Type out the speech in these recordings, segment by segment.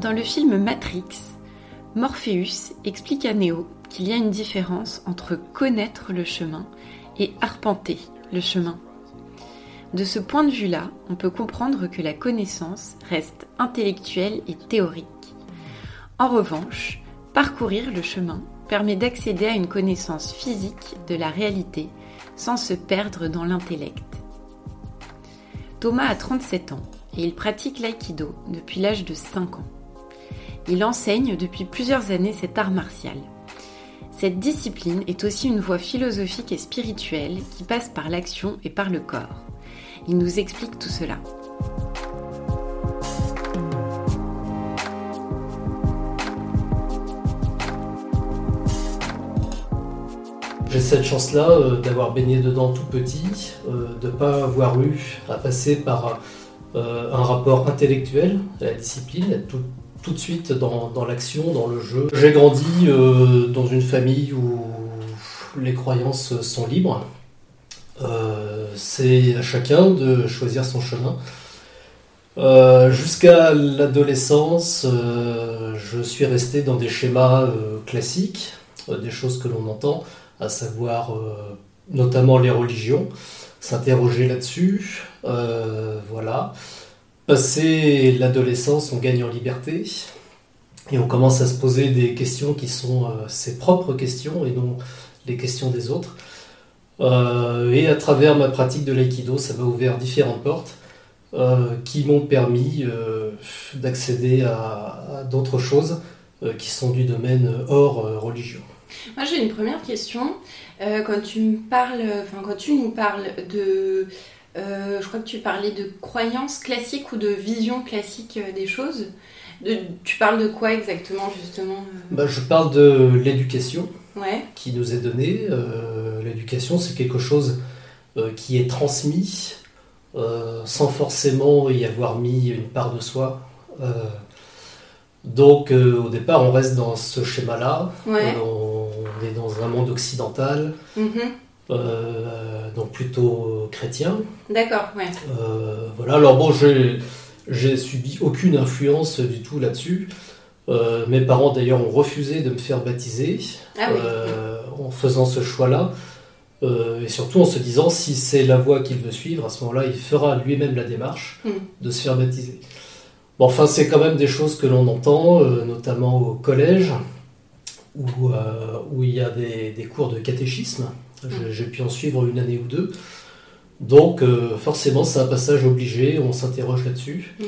Dans le film Matrix, Morpheus explique à Neo qu'il y a une différence entre connaître le chemin et arpenter le chemin. De ce point de vue-là, on peut comprendre que la connaissance reste intellectuelle et théorique. En revanche, parcourir le chemin permet d'accéder à une connaissance physique de la réalité sans se perdre dans l'intellect. Thomas a 37 ans et il pratique l'aïkido depuis l'âge de 5 ans. Il enseigne depuis plusieurs années cet art martial. Cette discipline est aussi une voie philosophique et spirituelle qui passe par l'action et par le corps. Il nous explique tout cela. J'ai cette chance-là euh, d'avoir baigné dedans tout petit, euh, de ne pas avoir eu à passer par euh, un rapport intellectuel à la discipline, être tout, de suite dans, l'action, dans le jeu. J'ai grandi dans une famille où les croyances sont libres. C'est à chacun de choisir son chemin. Jusqu'à l'adolescence, je suis resté dans des schémas classiques, des choses que l'on entend à savoir euh, notamment les religions, s'interroger là-dessus, euh, voilà. Passer l'adolescence, on gagne en liberté et on commence à se poser des questions qui sont euh, ses propres questions et non les questions des autres. et à travers ma pratique de l'aïkido, ça m'a ouvert différentes portes qui m'ont permis d'accéder à d'autres choses qui sont du domaine hors religion. Moi, j'ai une première question. Euh, quand tu me parles, enfin, quand tu nous parles de, euh, je crois que tu parlais de croyances classiques ou de vision classique euh, des choses. tu parles de quoi exactement, justement bah, Je parle de l'éducation qui nous est donnée. l'éducation, c'est quelque chose qui est transmis sans forcément y avoir mis une part de soi. donc, au départ, on reste dans ce schéma-là on est dans un monde occidental, mhm. euh, donc plutôt chrétien. D'accord, ouais. Euh, voilà, alors bon, j'ai subi aucune influence du tout là-dessus. Euh, mes parents d'ailleurs ont refusé de me faire baptiser ah en faisant ce choix-là. et surtout en se disant si c'est la voie qu'il veut suivre, à ce moment-là, il fera lui-même la démarche hmm. de se faire baptiser. Bon, enfin, c'est quand même des choses que l'on entend, notamment au collège. Euh, où, il y a des, cours de catéchisme. Mm. J'ai pu en suivre une année ou deux. Donc euh, forcément, c'est un passage obligé, on s'interroge là-dessus. Mm.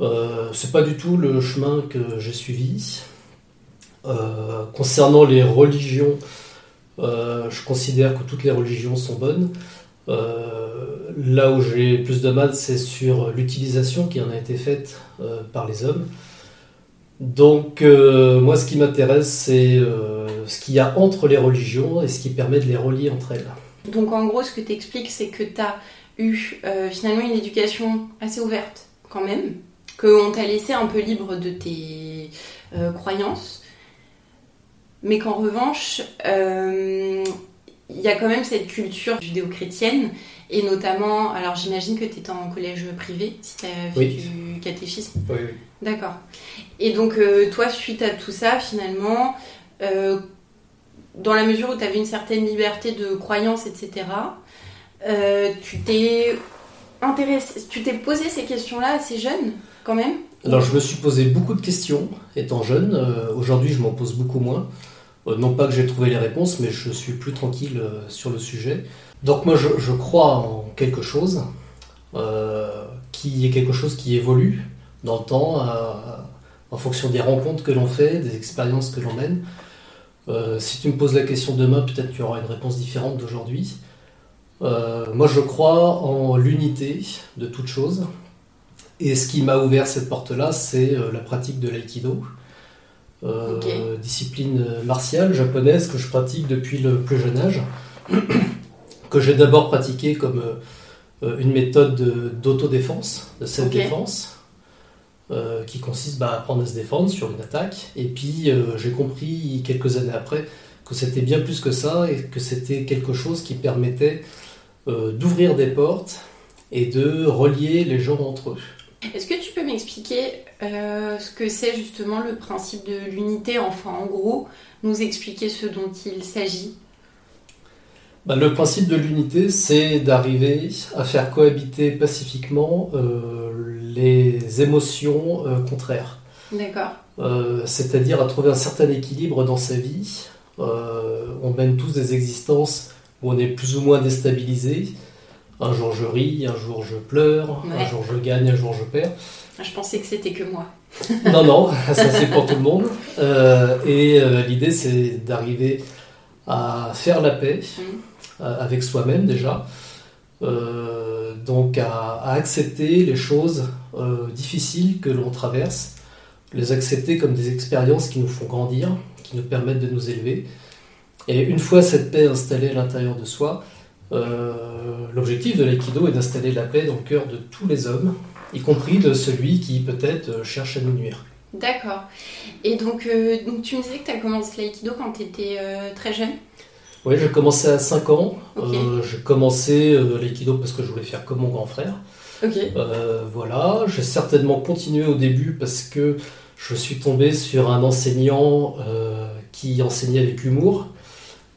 Euh, c'est pas du tout le chemin que j'ai suivi. concernant les religions, je considère que toutes les religions sont bonnes. là où j'ai plus de mal, c'est sur l'utilisation qui en a été faite par les hommes. Donc, euh, moi, ce qui m'intéresse, c'est euh, ce qu'il y a entre les religions et ce qui permet de les relier entre elles. Donc, en gros, ce que tu expliques, c'est que tu as eu euh, finalement une éducation assez ouverte, quand même, qu'on t'a laissé un peu libre de tes croyances, mais qu'en revanche, il y a quand même cette culture judéo-chrétienne et notamment, alors j'imagine que tu étais en collège privé, si tu as fait du catéchisme. Oui, oui. D'accord. Et donc, euh, toi, suite à tout ça, finalement, euh, dans la mesure où tu avais une certaine liberté de croyance, etc., euh, tu t'es intéressé, tu t'es posé ces questions-là assez jeune, quand même? Alors, je me suis posé beaucoup de questions étant jeune. Aujourd'hui, je m'en pose beaucoup moins. non pas que j'ai trouvé les réponses, mais je suis plus tranquille sur le sujet. Donc moi, je, crois en quelque chose qui est quelque chose qui évolue dans le temps, en fonction des rencontres que l'on fait, des expériences que l'on mène. Euh, si tu me poses la question demain, peut-être qu'il y aura une réponse différente d'aujourd'hui. Euh, moi, je crois en l'unité de toute chose. Et ce qui m'a ouvert cette porte-là, c'est euh, la pratique de l'aïkido. Discipline martiale japonaise que je pratique depuis le plus jeune âge. que j'ai d'abord pratiqué comme une méthode d'autodéfense, de self-défense. Euh, qui consiste bah, à apprendre à se défendre sur une attaque. Et puis euh, j'ai compris quelques années après que c'était bien plus que ça et que c'était quelque chose qui permettait euh, d'ouvrir des portes et de relier les gens entre eux. Est-ce que tu peux m'expliquer ce que c'est justement le principe de l'unité, enfin en gros, nous expliquer ce dont il s'agit bah, Le principe de l'unité, c'est d'arriver à faire cohabiter pacifiquement les émotions contraires. D'accord. C'est-à-dire à trouver un certain équilibre dans sa vie. on mène tous des existences où on est plus ou moins déstabilisé. Un jour je ris, un jour je pleure, un jour je gagne, un jour je perds. Ah, je pensais que c'était que moi. non, non, ça c'est pour tout le monde. Euh, et euh, l'idée c'est d'arriver à faire la paix mm. euh, avec soi-même déjà. donc à, accepter les choses difficiles que l'on traverse, les accepter comme des expériences qui nous font grandir, qui nous permettent de nous élever. Et une fois cette paix installée à l'intérieur de soi, euh, l'objectif de l'aïkido est d'installer la paix dans le cœur de tous les hommes, y compris de celui qui peut-être euh, cherche à nous nuire. D'accord. Et donc, euh, donc tu me disais que tu as commencé l'aïkido quand tu étais très jeune? Oui, j'ai commencé à 5 ans. j'ai commencé l'aïkido parce que je voulais faire comme mon grand frère. Ok. voilà, j'ai certainement continué au début parce que je suis tombé sur un enseignant qui enseignait avec humour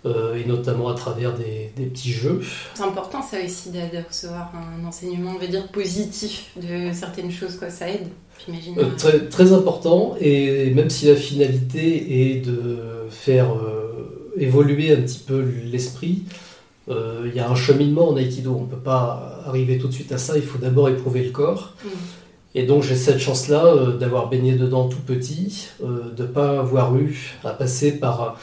euh, et notamment à travers des, petits jeux. C'est important ça aussi de, recevoir un enseignement, on va dire, positif de certaines choses, quoi. ça aide, j'imagine. Euh, très, très, important, et même si la finalité est de faire euh, évoluer un petit peu l'esprit, il y a un cheminement en aïkido, on ne peut pas arriver tout de suite à ça, il faut d'abord éprouver le corps. Mm. Et donc j'ai cette chance-là d'avoir baigné dedans tout petit, de ne pas avoir eu à passer par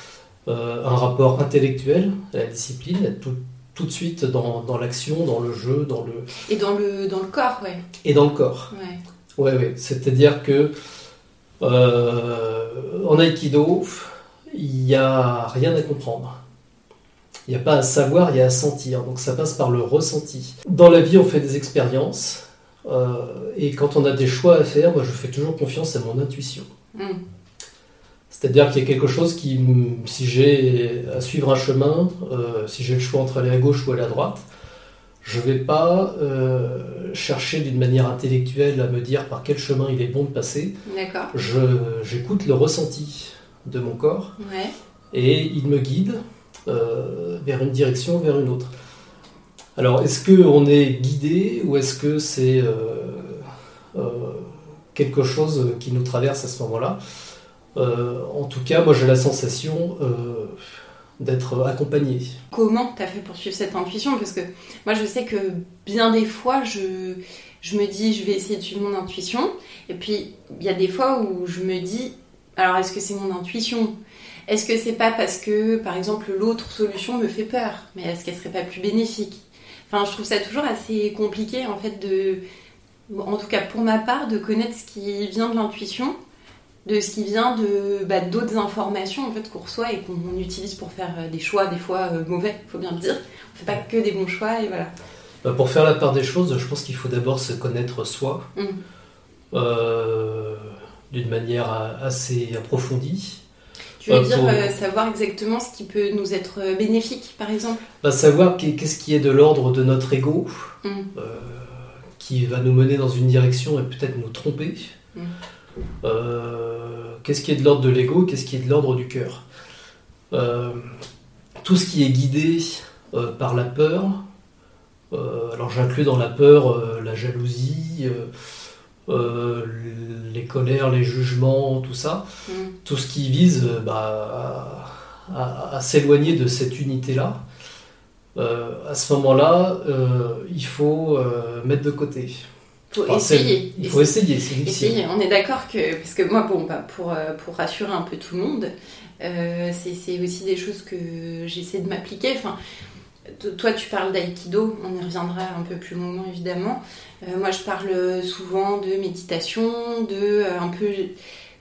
euh, un rapport intellectuel à la discipline, être tout, de suite dans, dans l'action, dans le jeu, dans le... Et dans le, dans le corps, oui. Et dans le corps. Ouais. Ouais, ouais. C'est-à-dire que euh, en aïkido, il n'y a rien à comprendre. Il n'y a pas à savoir, il y a à sentir. Donc ça passe par le ressenti. Dans la vie, on fait des expériences. Euh, et quand on a des choix à faire, moi je fais toujours confiance à mon intuition. Hmm. C'est-à-dire qu'il y a quelque chose qui, si j'ai à suivre un chemin, euh, si j'ai le choix entre aller à gauche ou aller à droite, je ne vais pas euh, chercher d'une manière intellectuelle à me dire par quel chemin il est bon de passer. D'accord. J'écoute le ressenti de mon corps. Et il me guide euh, vers une direction, vers une autre. Alors, est-ce qu'on est guidé ou est-ce que c'est quelque chose qui nous traverse à ce moment-là? Euh, en tout cas, moi j'ai la sensation euh, d'être accompagné. Comment tu as fait pour suivre cette intuition? Parce que moi je sais que bien des fois je, je me dis je vais essayer de suivre mon intuition. Et puis il y a des fois où je me dis alors est-ce que c'est mon intuition? Est-ce que c'est pas parce que par exemple l'autre solution me fait peur? Mais est-ce qu'elle serait pas plus bénéfique? Enfin je trouve ça toujours assez compliqué en fait de en tout cas pour ma part de connaître ce qui vient de l'intuition de ce qui vient de bah, d'autres informations en fait qu'on reçoit et qu'on utilise pour faire euh, des choix des fois euh, mauvais, il faut bien le dire. On fait pas que des bons choix et voilà. Bah, pour faire la part des choses, je pense qu'il faut d'abord se connaître soi mm. euh, d'une manière assez approfondie. Tu veux dire savoir exactement ce qui peut nous être bénéfique, par exemple? Bah, Savoir qu'est-ce qui est de l'ordre de notre ego, mm. qui va nous mener dans une direction et peut-être nous tromper. Mm. Euh, qu'est-ce qui est de l'ordre de l'ego, qu'est-ce qui est de l'ordre du cœur? Euh, tout ce qui est guidé euh, par la peur, alors j'inclus dans la peur la jalousie, les colères, les jugements, tout ça, mm. tout ce qui vise bah, à, s'éloigner de cette unité-là. à ce moment-là, il faut mettre de côté. Faut essayer. Il faut essayer, c'est Essayer. On est d'accord que, parce que moi, bon, bah, pour, euh, pour rassurer un peu tout le monde, euh, c'est aussi des choses que j'essaie de m'appliquer. Enfin, toi, tu parles d'aïkido, on y reviendra un peu plus longuement évidemment. Euh, moi, je parle souvent de méditation, de un peu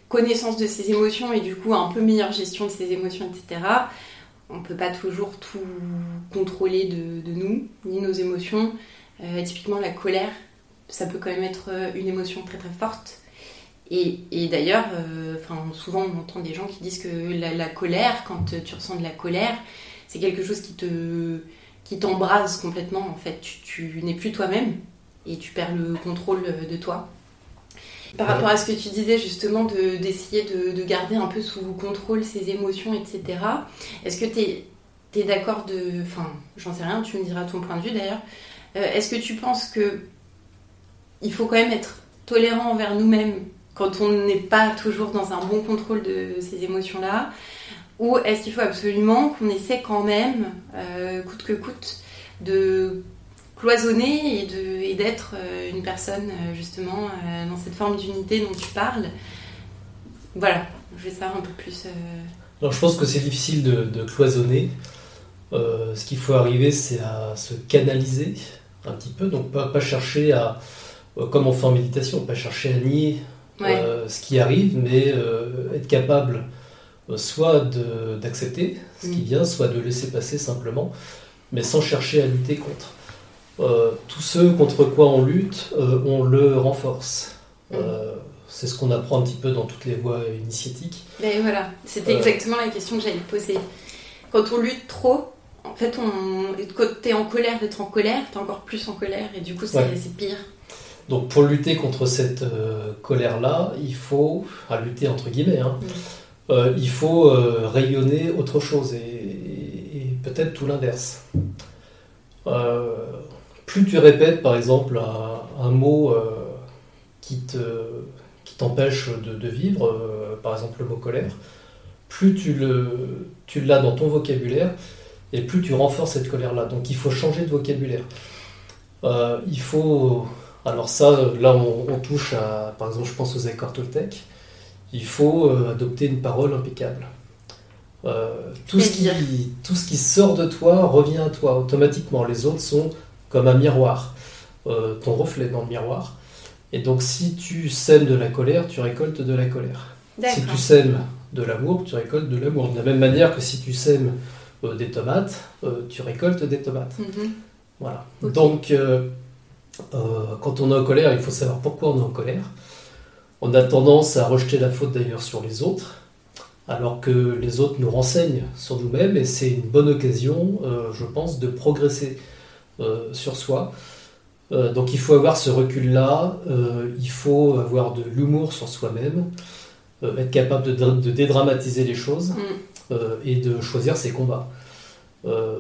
connaissance de ses émotions et du coup un peu meilleure gestion de ses émotions, etc. On peut pas toujours tout contrôler de, nous, ni nos émotions. typiquement, la colère, ça peut quand même être euh, une émotion très très forte. Et, d'ailleurs, euh, souvent on entend des gens qui disent que la, colère, quand tu ressens de la colère, c'est quelque chose qui te qui t'embrase complètement en fait. Tu, tu n'es plus toi-même et tu perds le contrôle de toi. Par rapport à ce que tu disais justement d'essayer de, garder un peu sous contrôle ses émotions, etc. Est-ce que tu es, d'accord de... Enfin, j'en sais rien, tu me diras ton point de vue d'ailleurs. Euh, est-ce que tu penses que il faut quand même être tolérant envers nous-mêmes quand on n'est pas toujours dans un bon contrôle de ces émotions-là? Ou est-ce qu'il faut absolument qu'on essaie quand même, euh, coûte que coûte, de cloisonner et d'être euh, une personne justement dans cette forme d'unité dont tu parles? Voilà, je vais savoir un peu plus. Alors je pense que c'est difficile de, cloisonner. ce qu'il faut arriver, c'est à se canaliser un petit peu, donc pas, pas chercher à, euh, comme on fait en méditation, pas chercher à nier euh, ce qui arrive, mais euh, être capable soit d'accepter ce qui mm. vient, soit de laisser passer simplement, mais sans chercher à lutter contre. tout ce contre quoi on lutte, on le renforce. Mm. c'est ce qu'on apprend un petit peu dans toutes les voies initiatiques. Mais voilà, c'était exactement la question que j'allais te poser. Quand on lutte trop, en fait, on, t'es en colère d'être en colère, t'es encore plus en colère et du coup, c'est pire. Donc, pour lutter contre cette euh, colère-là, il faut, à lutter entre guillemets, hein, mm. Euh, il faut euh, rayonner autre chose et, peut-être tout l'inverse. plus tu répètes, par exemple, un, mot qui te qui t'empêche de, de, vivre, par exemple le mot colère, plus tu le tu l'as dans ton vocabulaire, et plus tu renforces cette colère-là. Donc il faut changer de vocabulaire. Euh, il faut. Alors, ça, là, on, touche à. Par exemple, je pense aux accords Toltec. Il faut euh, adopter une parole impeccable. Euh, tout, ce qui, tout ce qui sort de toi revient à toi automatiquement. Les autres sont comme un miroir, ton reflet dans le miroir. Et donc, si tu sèmes de la colère, tu récoltes de la colère. Si tu sèmes de l'amour, tu récoltes de l'amour. De la même manière que si tu sèmes euh, des tomates, euh, tu récoltes des tomates. Mhm. Voilà. Donc, euh, quand on est en colère, il faut savoir pourquoi on est en colère. On a tendance à rejeter la faute d'ailleurs sur les autres, alors que les autres nous renseignent sur nous-mêmes, et c'est une bonne occasion, je pense, de progresser sur soi. donc il faut avoir ce recul-là, il faut avoir de l'humour sur soi-même, être capable de, dédramatiser les choses. Mm. Euh, et de choisir ses combats. Euh,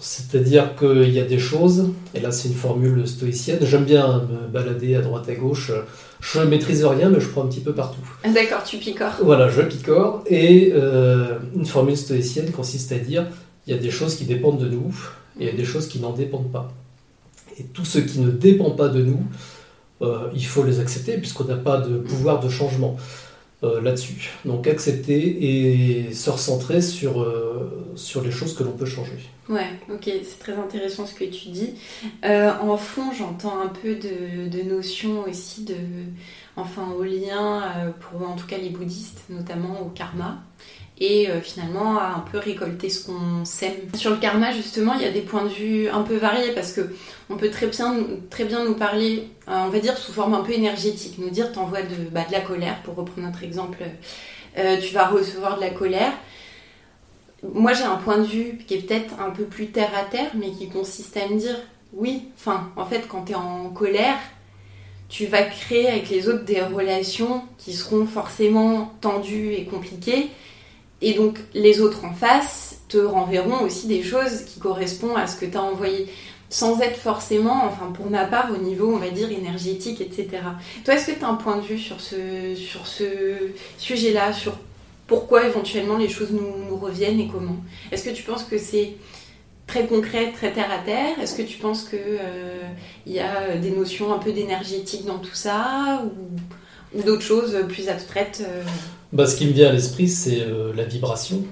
c'est-à-dire qu'il y a des choses, et là c'est une formule stoïcienne, j'aime bien me balader à droite à gauche, je ne maîtrise rien mais je prends un petit peu partout. D'accord, tu picores. Voilà, je picore, et euh, une formule stoïcienne consiste à dire, il y a des choses qui dépendent de nous, et il y a des choses qui n'en dépendent pas. Et tout ce qui ne dépend pas de nous, il faut les accepter puisqu'on n'a pas de pouvoir de changement. Euh, là-dessus. Donc accepter et se recentrer sur, euh, sur les choses que l'on peut changer. Ouais, ok, c'est très intéressant ce que tu dis. Euh, en fond, j'entends un peu de, de notions aussi de, enfin, au lien pour en tout cas les bouddhistes, notamment au karma et euh, finalement à un peu récolter ce qu'on sème. Sur le karma justement, il y a des points de vue un peu variés parce que on peut très bien, très bien nous parler, euh, on va dire sous forme un peu énergétique, nous dire t'envoies de, bah, de la colère, pour reprendre notre exemple, euh, tu vas recevoir de la colère. Moi j'ai un point de vue qui est peut-être un peu plus terre à terre, mais qui consiste à me dire oui, enfin en fait quand tu es en colère, tu vas créer avec les autres des relations qui seront forcément tendues et compliquées et donc les autres en face te renverront aussi des choses qui correspondent à ce que tu as envoyé, sans être forcément, enfin pour ma part, au niveau, on va dire, énergétique, etc. Toi, est-ce que tu as un point de vue sur ce, sur ce sujet-là, sur pourquoi éventuellement les choses nous, reviennent et comment? Est-ce que tu penses que c'est très concret, très terre à terre? Est-ce que tu penses qu'il euh, y a des notions un peu d'énergétique dans tout ça ou, d'autres choses plus abstraites euh bah, Ce qui me vient à l'esprit, c'est euh, la vibration.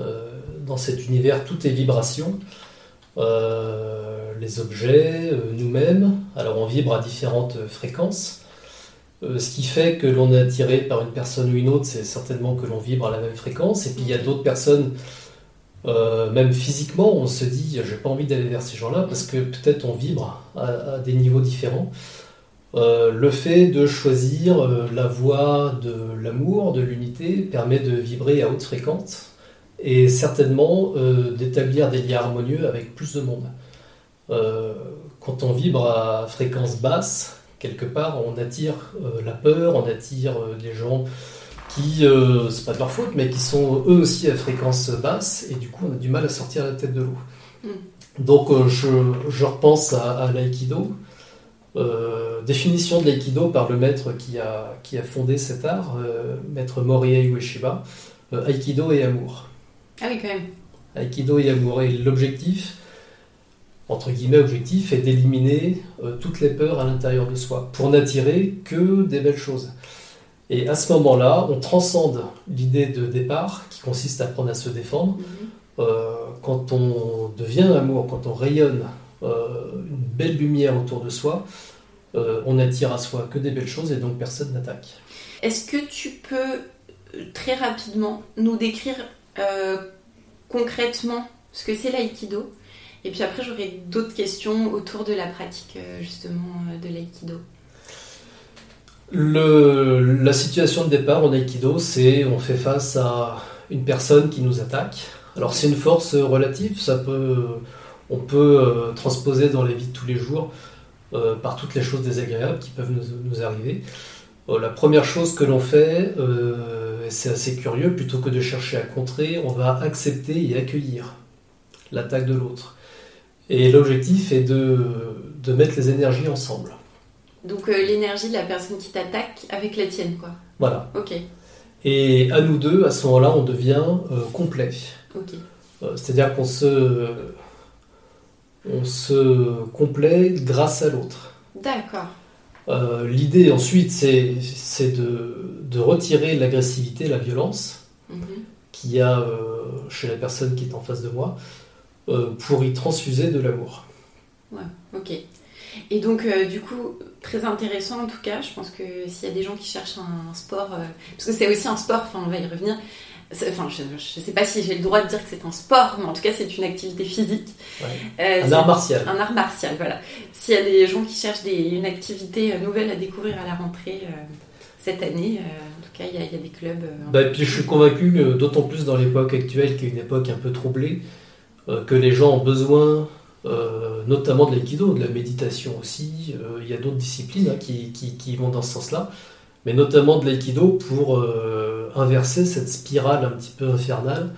Euh, dans cet univers, tout est vibration. Euh, les objets, nous-mêmes, alors on vibre à différentes fréquences. ce qui fait que l'on est attiré par une personne ou une autre, c'est certainement que l'on vibre à la même fréquence. Et puis il y a d'autres personnes, même physiquement, on se dit, j'ai pas envie d'aller vers ces gens-là parce que peut-être on vibre à des niveaux différents. Euh, le fait de choisir euh, la voie de l'amour, de l'unité, permet de vibrer à haute fréquence et certainement euh, d'établir des liens harmonieux avec plus de monde. quand on vibre à fréquence basse, quelque part, on attire la peur, on attire des gens qui, c'est pas de leur faute, mais qui sont eux aussi à fréquence basse, et du coup on a du mal à sortir la tête de l'eau. Mm. Donc je, je, repense à, à l'aïkido. Euh, définition de l'aïkido par le maître qui a, qui a fondé cet art, euh, maître Morihei Ueshiba, euh, aïkido et amour. Ah oui, quand même. Aïkido et amour. Et l'objectif, entre guillemets, objectif, est d'éliminer toutes les peurs à l'intérieur de soi, pour n'attirer que des belles choses. Et à ce moment-là, on transcende l'idée de départ, qui consiste à apprendre à se défendre. Mhm. quand on devient amour, quand on rayonne une belle lumière autour de soi, euh, on attire à soi que des belles choses et donc personne n'attaque. Est-ce que tu peux euh, très rapidement nous décrire euh, concrètement ce que c'est l'aïkido? Et puis après, j'aurai d'autres questions autour de la pratique justement de l'aïkido. la situation de départ en aïkido, c'est on fait face à une personne qui nous attaque. Alors c'est une force relative, ça peut, on peut transposer dans la vie de tous les jours. Euh, par toutes les choses désagréables qui peuvent nous, arriver. Euh, la première chose que l'on fait, euh, et c'est assez curieux, plutôt que de chercher à contrer, on va accepter et accueillir l'attaque de l'autre. Et l'objectif est de, de, mettre les énergies ensemble. Donc l'énergie de la personne qui t'attaque avec la tienne, quoi. Voilà. Ok. Et à nous deux, à ce moment-là, on devient complet. Ok. C'est-à-dire qu'on se on se complaît grâce à l'autre. D'accord. Euh, l'idée ensuite, c'est de, retirer l'agressivité, la violence mhm. qu'il y a euh, chez la personne qui est en face de moi euh, pour y transfuser de l'amour. Ouais, ok. Et donc, du coup, très intéressant en tout cas. Je pense que s'il y a des gens qui cherchent un, sport, parce que c'est aussi un sport, enfin, on va y revenir, Enfin, je ne sais pas si j'ai le droit de dire que c'est un sport, mais en tout cas, c'est une activité physique. Euh, un art martial. Un art martial, voilà. S'il y a des gens qui cherchent une activité euh, nouvelle à découvrir à la rentrée euh, cette année, en tout cas, il y, a des clubs. Bah, puis je suis convaincu, d'autant plus dans l'époque actuelle, qui est une époque un peu troublée, que les gens ont besoin, notamment de l'aïkido, de la méditation aussi. Il y a d'autres disciplines hein, qui, qui, qui, vont dans ce sens-là mais notamment de l'aïkido pour euh, inverser cette spirale un petit peu infernale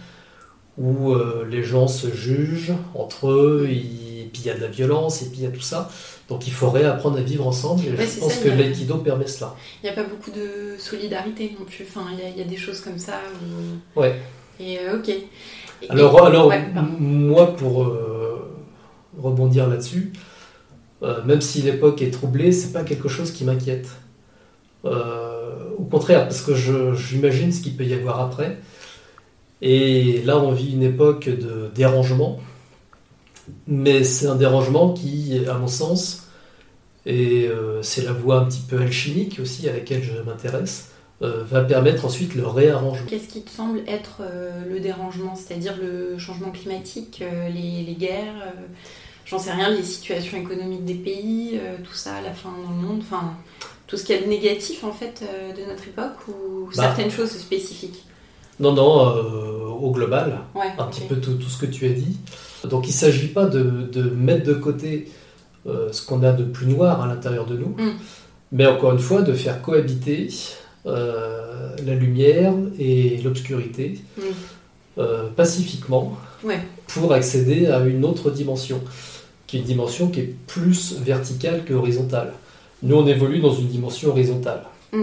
où euh, les gens se jugent entre eux, et puis il y a de la violence, et puis il y a tout ça. Donc il faudrait apprendre à vivre ensemble, et je pense que l'aïkido permet cela. Il n'y a pas beaucoup de solidarité non plus, enfin, il y, a des choses comme ça. Ouais. Et euh, ok. alors, alors moi, pour rebondir là-dessus, même si l'époque est troublée, c'est pas quelque chose qui m'inquiète. Euh, au contraire, parce que j'imagine ce qu'il peut y avoir après. Et là, on vit une époque de dérangement, mais c'est un dérangement qui, à mon sens, et euh, c'est la voie un petit peu alchimique aussi à laquelle je m'intéresse, euh, va permettre ensuite le réarrangement. Qu'est-ce qui te semble être le dérangement? C'est-à-dire le changement climatique, les, guerres, j'en sais rien, les situations économiques des pays, tout ça, la fin dans le monde, tout ce qu'il y a de négatif en fait euh, de notre époque ou bah. certaines choses spécifiques? Non, non, euh, au global, un petit peu tout, ce que tu as dit. Donc il ne s'agit pas de, mettre de côté euh, ce qu'on a de plus noir à l'intérieur de nous, mm. mais encore une fois de faire cohabiter la lumière et l'obscurité mm. pacifiquement pour accéder à une autre dimension, qui est une dimension qui est plus verticale que horizontale. Nous, on évolue dans une dimension horizontale. Mm.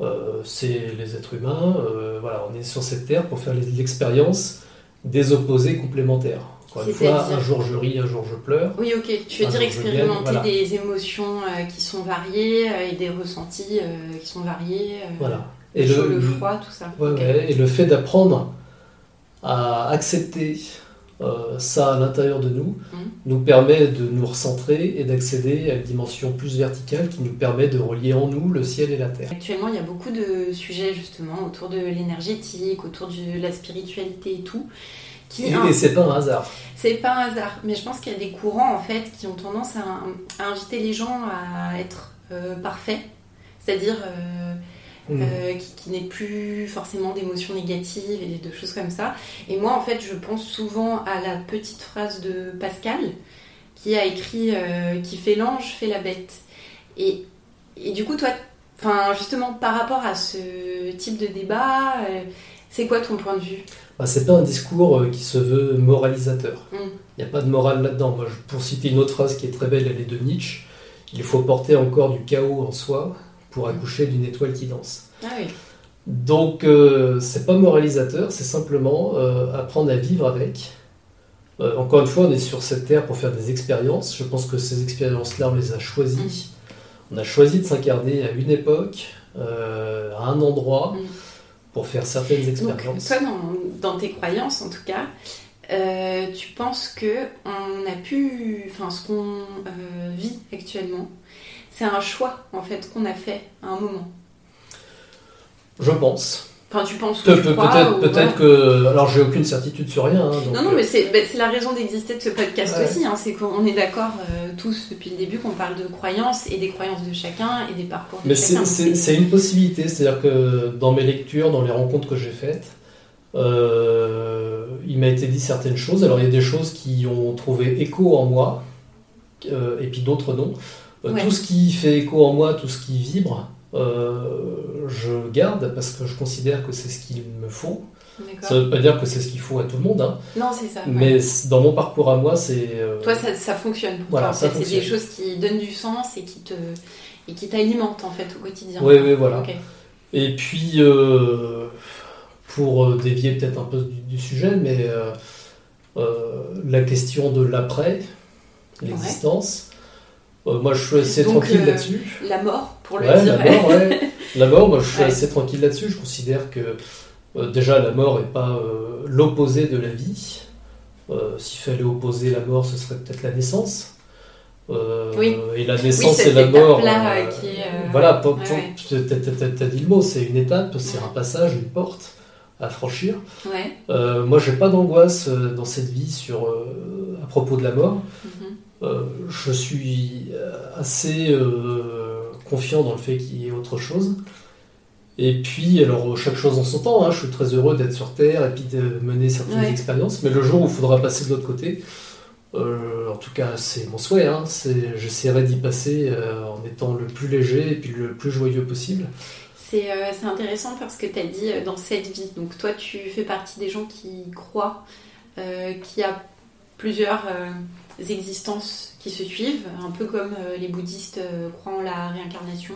Euh, c'est les êtres humains, euh, voilà, on est sur cette terre pour faire l'expérience des opposés complémentaires. Encore une fois, un jour je ris, un jour je pleure. Oui, ok. Tu veux dire expérimenter des émotions euh, qui sont variées et des ressentis qui sont variés. voilà. Et le, le, froid, tout ça. et le fait d'apprendre à accepter euh, ça à l'intérieur de nous, mmh. nous permet de nous recentrer et d'accéder à une dimension plus verticale qui nous permet de relier en nous le ciel et la terre. Actuellement, il y a beaucoup de sujets justement autour de l'énergétique, autour de la spiritualité et tout. Qui, et, c'est pas un hasard. C'est pas un hasard, mais je pense qu'il y a des courants en fait qui ont tendance à, inviter les gens à être euh, parfaits, c'est-à-dire euh, Mm. Euh, qui, n'est plus forcément d'émotions négatives et de choses comme ça. Et moi, en fait, je pense souvent à la petite phrase de Pascal qui a écrit euh, Qui fait l'ange fait la bête. Et et du coup, toi, enfin, justement, par rapport à ce type de débat, c'est quoi ton point de vue? Bah, C'est pas un discours qui se veut moralisateur. Il mm. n'y a pas de morale là-dedans. Moi, pour citer une autre phrase qui est très belle, elle est de Nietzsche. Il faut porter encore du chaos en soi pour mm. accoucher d'une étoile qui danse. Ah oui. Donc, euh, c'est pas moralisateur, c'est simplement euh, apprendre à vivre avec. Euh, encore une fois, on est sur cette terre pour faire des expériences. Je pense que ces expériences-là, on les a choisies. Mm. On a choisi de s'incarner à une époque, à un endroit, mm. pour faire certaines expériences. toi, dans, dans, tes croyances, en tout cas, tu penses que on a pu, enfin, ce qu'on vit actuellement, c'est un choix en fait qu'on a fait à un moment. Je pense. Enfin, tu penses que Peut-être peut que. Alors, j'ai aucune certitude sur rien. Hein, non, non, mais bah, c'est la raison d'exister de ce podcast aussi. Hein, c'est qu'on est d'accord euh, tous depuis le début qu'on parle de croyances et des croyances de chacun et des parcours de mais chacun. Mais c'est une possibilité. C'est-à-dire que dans mes lectures, dans les rencontres que j'ai faites, euh, il m'a été dit certaines choses. Alors, il y a des choses qui ont trouvé écho en moi, euh, et puis d'autres non. Tout ce qui fait écho en moi, tout ce qui vibre, euh, je garde parce que je considère que c'est ce qu'il me faut. Ça ne veut pas dire que c'est ce qu'il faut à tout le monde. Hein. Non, c'est ça. Mais dans mon parcours à moi, c'est. Euh, toi, ça, ça, fonctionne. voilà, c'est des choses qui donnent du sens et qui te et qui t'alimentent en fait au quotidien. Oui, oui, voilà. Et puis, euh, pour dévier peut-être un peu du, sujet, mais la question de l'après, l'existence. Euh, moi, je suis assez tranquille euh, là-dessus. La mort, pour le dire. La mort, ouais. la mort, moi, je suis assez tranquille là-dessus. Je considère que euh, déjà, la mort n'est pas l'opposé de la vie. S'il fallait opposer la mort, ce serait peut-être la naissance. oui. Et la naissance et la mort. voilà, tu as, dit le mot, c'est une étape, c'est un passage, une porte à franchir. Ouais. Euh, moi, j'ai pas d'angoisse dans cette vie sur, à propos de la mort. Mhm. Euh, je suis euh, assez euh, confiant dans le fait qu'il y ait autre chose. Et puis, alors, chaque chose en son temps, hein, je suis très heureux d'être sur Terre et puis de mener certaines expériences, mais le jour où il faudra passer de l'autre côté, en tout cas, c'est mon souhait, hein, j'essaierai d'y passer en étant le plus léger et puis le plus joyeux possible. C'est intéressant parce que tu as dit dans cette vie, donc toi, tu fais partie des gens qui croient qu'il y a plusieurs existences qui se suivent, un peu comme euh, les bouddhistes euh, croient en la réincarnation.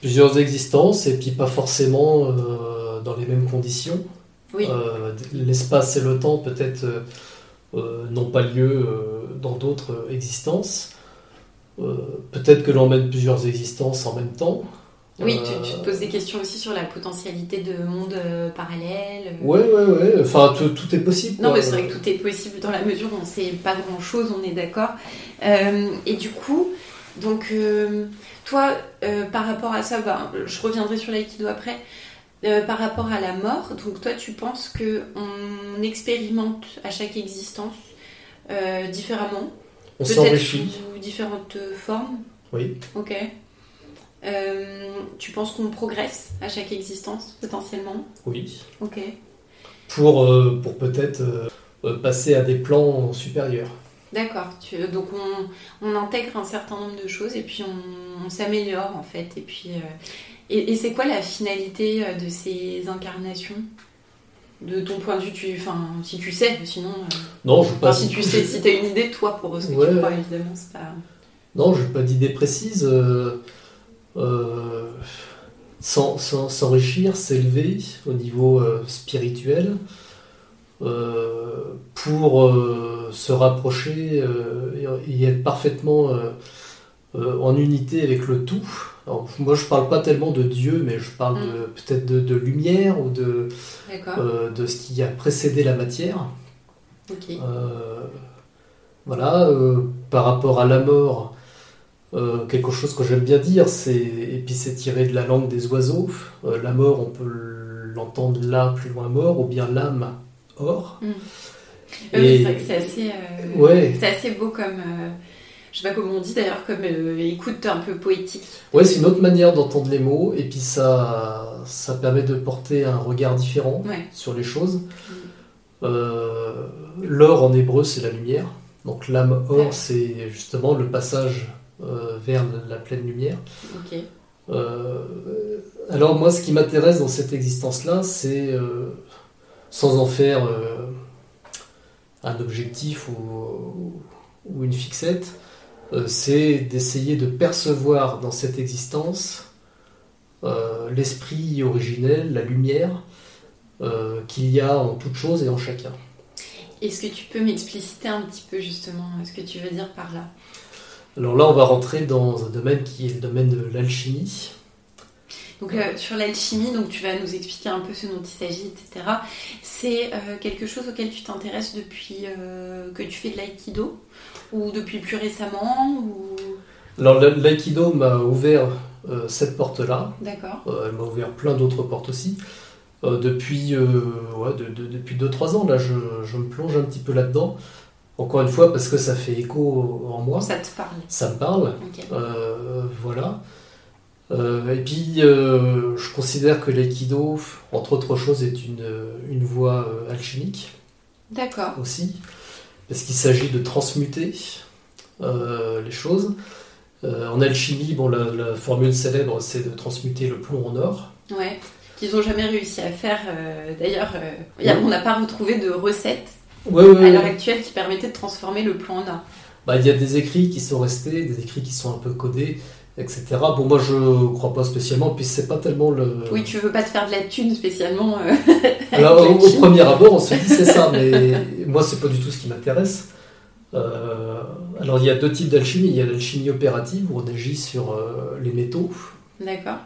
Plusieurs existences et puis pas forcément euh, dans les mêmes conditions. Oui. L'espace et le temps peut-être n'ont pas lieu dans d'autres existences. peut-être que l'on mène plusieurs existences en même temps. Oui, tu, te poses des questions aussi sur la potentialité de mondes euh, parallèles. Ouais, ouais, ouais. Enfin, tout, est possible. Non, mais c'est vrai que tout est possible dans la mesure où on ne sait pas grand-chose, on est d'accord. Euh, et du coup, donc, euh, toi, par rapport à ça, ben, je reviendrai sur l'aïkido après. par rapport à la mort, donc toi, tu penses que on expérimente à chaque existence différemment, peut-être sous différentes formes? Oui. Ok. Euh, tu penses qu'on progresse à chaque existence, potentiellement Oui. Ok. Pour, euh, pour peut-être euh, passer à des plans supérieurs. D'accord. Donc on, on, intègre un certain nombre de choses et puis on, s'améliore en fait. Et puis et, c'est quoi la finalité de ces incarnations? De ton point de vue, tu, enfin, si tu sais, sinon. non, je pas. Si tu sais, si tu as une idée, toi, pour ce que tu crois, évidemment, c'est pas. Non, je n'ai pas d'idée précise. Euh, s'enrichir, s'élever au niveau euh, spirituel euh, pour se rapprocher et être parfaitement en unité avec le tout. moi, je parle pas tellement de Dieu, mais je parle mm. peut-être de, lumière ou de, de ce qui a précédé la matière. voilà, par rapport à la mort, euh, quelque chose que j'aime bien dire, c'est et puis c'est tiré de la langue des oiseaux. Euh, la mort, on peut l'entendre là, plus loin mort, ou bien l'âme or. Mm. Et... c'est vrai que c'est assez, euh, c'est assez beau comme, je sais pas comment on dit d'ailleurs, comme écoute un peu poétique. Ouais, c'est une autre manière d'entendre les mots, et puis ça, ça permet de porter un regard différent sur les choses. Mm. L'or en hébreu, c'est la lumière. Donc l'âme or, c'est justement le passage euh, vers la pleine lumière. alors moi, ce qui m'intéresse dans cette existence-là, c'est, sans en faire un objectif ou, ou une fixette, c'est d'essayer de percevoir dans cette existence l'esprit originel, la lumière qu'il y a en toute chose et en chacun. Est-ce que tu peux m'expliciter un petit peu justement ce que tu veux dire par là? Alors là, on va rentrer dans un domaine qui est le domaine de l'alchimie. Donc euh, sur l'alchimie, donc tu vas nous expliquer un peu ce dont il s'agit, etc. C'est euh, quelque chose auquel tu t'intéresses depuis euh, que tu fais de l'aïkido ou depuis plus récemment ou... Alors l'aïkido m'a ouvert cette porte-là. D'accord. elle m'a ouvert plein d'autres portes aussi. Depuis, depuis 2-3 ans, là, je, me plonge un petit peu là-dedans. Encore une fois, parce que ça fait écho en moi. Ça te parle. Ça me parle. Euh, voilà. et puis, je considère que l'aïkido, entre autres choses, est une, une voie alchimique. D'accord. Aussi. Parce qu'il s'agit de transmuter les choses. en alchimie, bon, la, la formule célèbre, c'est de transmuter le plomb en or. Ouais qu'ils n'ont jamais réussi à faire. Euh, d'ailleurs, euh, on n'a pas retrouvé de recette à l'heure actuelle qui permettait de transformer le plomb en or. Bah, il y a des écrits qui sont restés, des écrits qui sont un peu codés, etc. Bon, moi, je crois pas spécialement, puis c'est pas tellement le. Oui, tu veux pas te faire de la thune spécialement. Euh, Alors, au, premier abord, on se dit c'est ça, mais moi, c'est pas du tout ce qui m'intéresse. alors, il y a deux types d'alchimie. Il y a l'alchimie opérative où on agit sur les métaux. D'accord.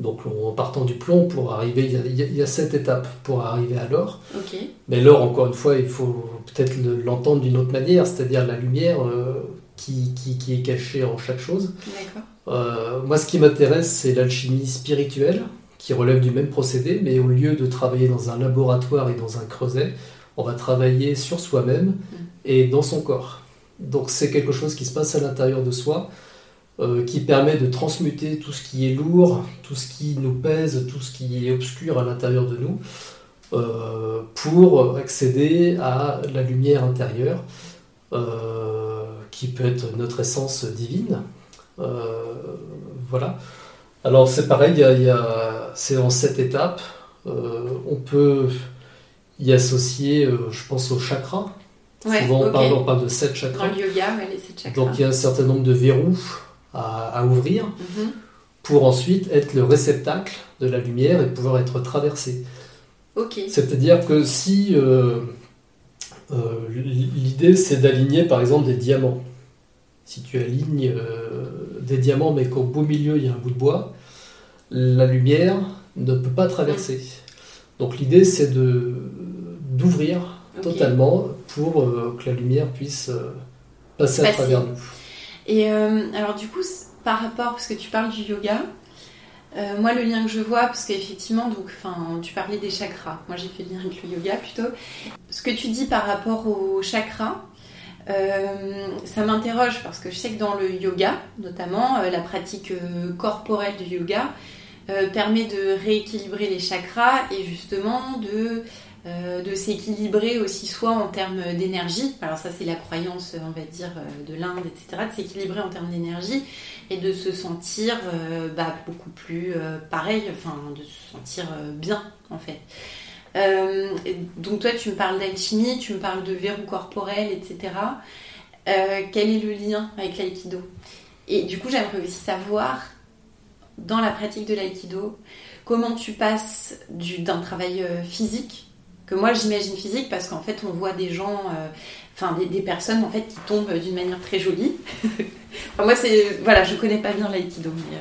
Donc en partant du plomb pour arriver, il y a, sept étapes pour arriver à l'or. Okay. Mais l'or, encore une fois, il faut peut-être l'entendre d'une autre manière, c'est-à-dire la lumière euh, qui, qui, est cachée en chaque chose. Euh, moi, ce qui m'intéresse, c'est l'alchimie spirituelle, qui relève du même procédé, mais au lieu de travailler dans un laboratoire et dans un creuset, on va travailler sur soi-même mm. et dans son corps. Donc c'est quelque chose qui se passe à l'intérieur de soi. Euh, qui permet de transmuter tout ce qui est lourd, tout ce qui nous pèse, tout ce qui est obscur à l'intérieur de nous, euh, pour accéder à la lumière intérieure, euh, qui peut être notre essence divine. voilà. Alors c'est pareil, c'est en sept étapes. on peut y associer, je pense, aux chakras. Souvent on, parle, de sept chakras. Dans le yoga, les sept chakras. Donc il y a un certain nombre de verrous à, ouvrir mhm. pour ensuite être le réceptacle de la lumière et pouvoir être traversé. C'est-à-dire que si euh, euh, l'idée c'est d'aligner par exemple des diamants, si tu alignes euh, des diamants mais qu'au beau milieu il y a un bout de bois, la lumière ne peut pas traverser. Donc l'idée c'est de d'ouvrir totalement pour que la lumière puisse passer à travers nous. Et euh, alors du coup, par rapport, parce que tu parles du yoga, euh, moi le lien que je vois, parce qu'effectivement, donc, tu parlais des chakras, moi j'ai fait le lien avec le yoga plutôt. Ce que tu dis par rapport aux chakras, euh, ça m'interroge parce que je sais que dans le yoga, notamment, la pratique corporelle du yoga permet de rééquilibrer les chakras et justement de euh, de s'équilibrer aussi soit en termes d'énergie, alors ça c'est la croyance on va dire euh, de l'Inde, etc., de s'équilibrer en termes d'énergie et de se sentir euh, bah, beaucoup plus pareil, enfin de se sentir bien en fait. donc toi tu me parles d'alchimie, tu me parles de verrou corporel, etc. quel est le lien avec l'aïkido? Et du coup j'aimerais aussi savoir dans la pratique de l'aïkido comment tu passes d'un travail physique que moi j'imagine physique parce qu'en fait on voit des gens, euh, enfin des, personnes en fait qui tombent d'une manière très jolie. moi c'est, voilà, je connais pas bien l'aïkido. Mais,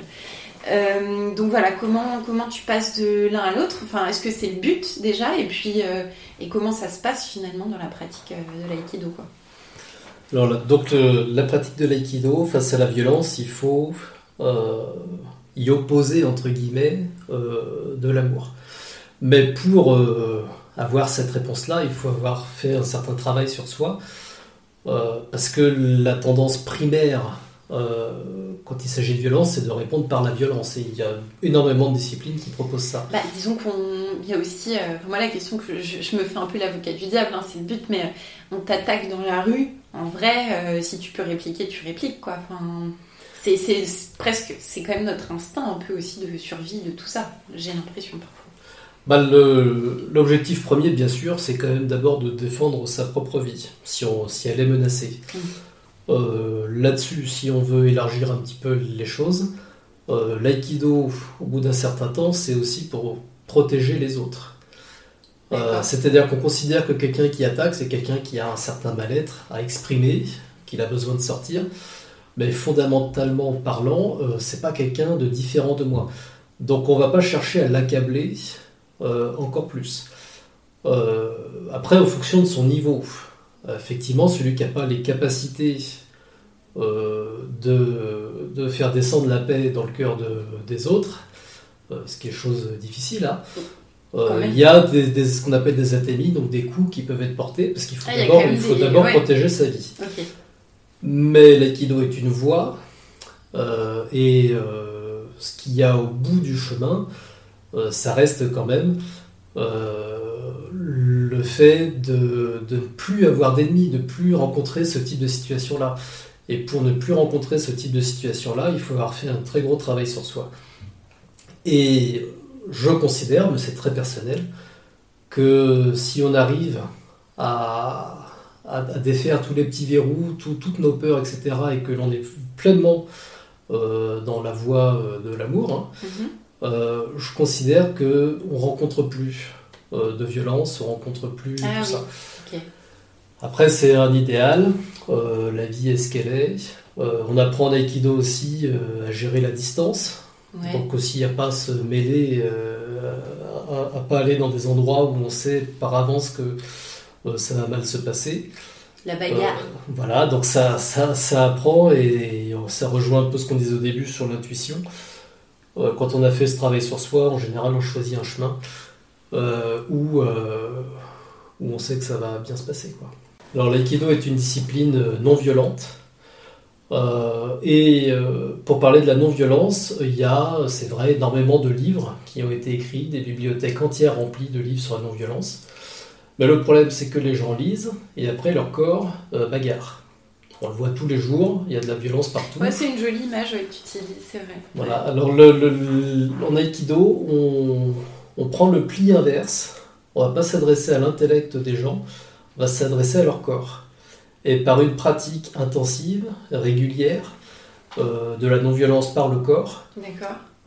euh, donc voilà, comment, comment tu passes de l'un à l'autre? Enfin, est-ce que c'est le but déjà? Et puis, euh, et comment ça se passe finalement dans la pratique de l'aïkido quoi? Donc la pratique de l'aïkido face à la violence, il faut y opposer entre guillemets de l'amour. Mais pour avoir cette réponse-là, il faut avoir fait un certain travail sur soi, euh, parce que la tendance primaire euh, quand il s'agit de violence, c'est de répondre par la violence. Et il y a énormément de disciplines qui proposent ça. Bah, disons qu'il y a aussi, euh, moi la question que je, me fais un peu l'avocat du diable, hein, c'est le but, mais on t'attaque dans la rue, en vrai, si tu peux répliquer, tu répliques, quoi. Enfin, C'est presque, c'est quand même notre instinct un peu aussi de survie de tout ça, j'ai l'impression parfois. Bah, L'objectif premier, bien sûr, c'est quand même d'abord de défendre sa propre vie, si, on, si elle est menacée. Mm. Euh, là-dessus, si on veut élargir un petit peu les choses, euh, l'aïkido, au bout d'un certain temps, c'est aussi pour protéger les autres. Euh, c'est-à-dire qu'on considère que quelqu'un qui attaque, c'est quelqu'un qui a un certain mal-être à exprimer, qu'il a besoin de sortir. Mais fondamentalement parlant, c'est pas quelqu'un de différent de moi. Donc on va pas chercher à l'accabler encore plus. après, en fonction de son niveau, effectivement, celui qui n'a pas les capacités euh, de, faire descendre la paix dans le cœur des autres, euh, ce qui est chose difficile. Hein. Euh, il y a des, ce qu'on appelle des athémies, donc des coups qui peuvent être portés, parce qu'il faut ah, d'abord protéger sa vie. Mais l'aïkido est une voie, et ce qu'il y a au bout du chemin, ça reste quand même le fait de, ne plus avoir d'ennemis, de ne plus rencontrer ce type de situation-là. Et pour ne plus rencontrer ce type de situation-là, il faut avoir fait un très gros travail sur soi. Et je considère, mais c'est très personnel, que si on arrive à, défaire tous les petits verrous, toutes nos peurs, etc., et que l'on est pleinement euh, dans la voie euh, de l'amour, hein, mm-hmm. Euh, je considère qu'on ne rencontre plus de violence, on rencontre plus ah tout ça. Après, c'est un idéal. Euh, la vie est ce qu'elle est. Euh, on apprend en Aikido aussi euh, à gérer la distance. Donc aussi à pas se mêler, à, à, pas aller dans des endroits où on sait par avance que ça va mal se passer. La bagarre. voilà, donc ça, ça, ça, apprend et ça rejoint un peu ce qu'on disait au début sur l'intuition. Quand on a fait ce travail sur soi, en général, on choisit un chemin où, où on sait que ça va bien se passer. Alors l'aïkido est une discipline euh, non violente. Euh, et euh, pour parler de la non-violence, il y a, c'est vrai, énormément de livres qui ont été écrits, des bibliothèques entières remplies de livres sur la non-violence. Mais le problème, c'est que les gens lisent et après leur corps bagarre. On le voit tous les jours, il y a de la violence partout. Ouais, c'est une jolie image que tu utilises, c'est vrai. Voilà, alors le, en aïkido, on, on prend le pli inverse. On va pas s'adresser à l'intellect des gens, va s'adresser à leur corps. Et par une pratique intensive, régulière, euh, de la non-violence par le corps,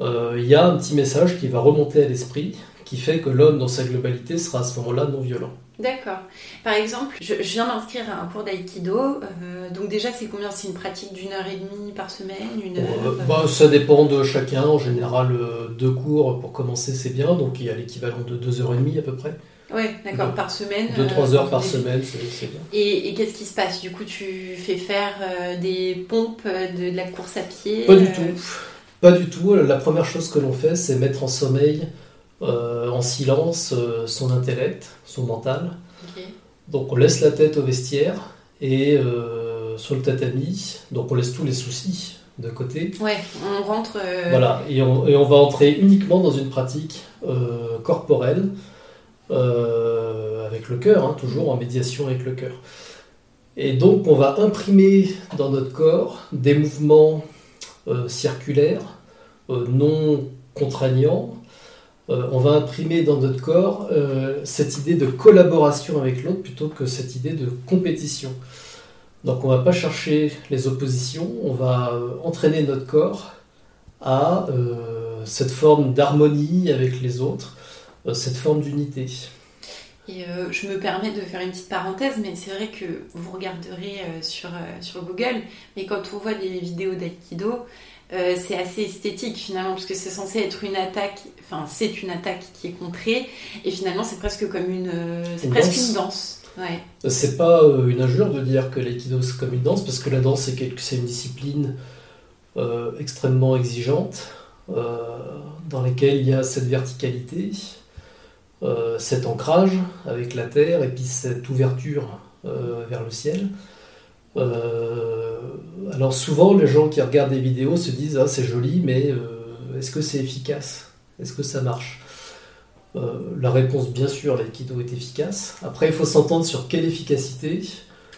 euh, il y a un petit message qui va remonter à l'esprit, qui fait que l'homme dans sa globalité sera à ce moment-là non-violent. D'accord. Par exemple, je, viens d'inscrire à un cours d'aïkido. Euh, donc déjà, c'est combien? C'est une pratique d'une heure et demie par semaine une bah, Ça dépend de chacun. En général, deux cours pour commencer, c'est bien. Donc il y a l'équivalent de deux heures et demie à peu près. Oui, d'accord, par semaine. 2-3 heures par semaine, c'est bien. Et, qu'est-ce qui se passe? Du coup, tu fais faire euh, des pompes, euh, de, la course à pied Pas du euh, tout. Pas du tout. La première chose que l'on fait, c'est mettre en sommeil, en silence, son intellect, son mental. Donc on laisse la tête au vestiaire et sur le tatami, donc on laisse tous les soucis de côté. Ouais, on rentre. Voilà, et on, et on, va entrer uniquement dans une pratique corporelle euh, avec le cœur, hein, toujours en médiation avec le cœur. Et donc on va imprimer dans notre corps des mouvements euh, circulaires, euh, non contraignants. On va imprimer dans notre corps cette idée de collaboration avec l'autre plutôt que cette idée de compétition. Donc on ne va pas chercher les oppositions, on va entraîner notre corps à cette forme d'harmonie avec les autres, euh, cette forme d'unité. Et euh, je me permets de faire une petite parenthèse, mais c'est vrai que vous regarderez euh, sur, sur Google, mais quand on voit des vidéos d'aïkido, c'est assez esthétique finalement, parce que c'est censé être une attaque, enfin c'est une attaque qui est contrée, et finalement c'est presque comme une, c'est presque une danse. Ouais. C'est pas une injure de dire que l'aïkido c'est comme une danse, parce que la danse c'est une discipline extrêmement exigeante, dans laquelle il y a cette verticalité, euh, cet ancrage avec la terre et puis cette ouverture euh, vers le ciel. Euh, alors souvent les gens qui regardent des vidéos se disent ah c'est joli mais est-ce que c'est efficace? Est-ce que ça marche? La réponse bien sûr l'aïkido est efficace. Après il faut s'entendre sur quelle efficacité.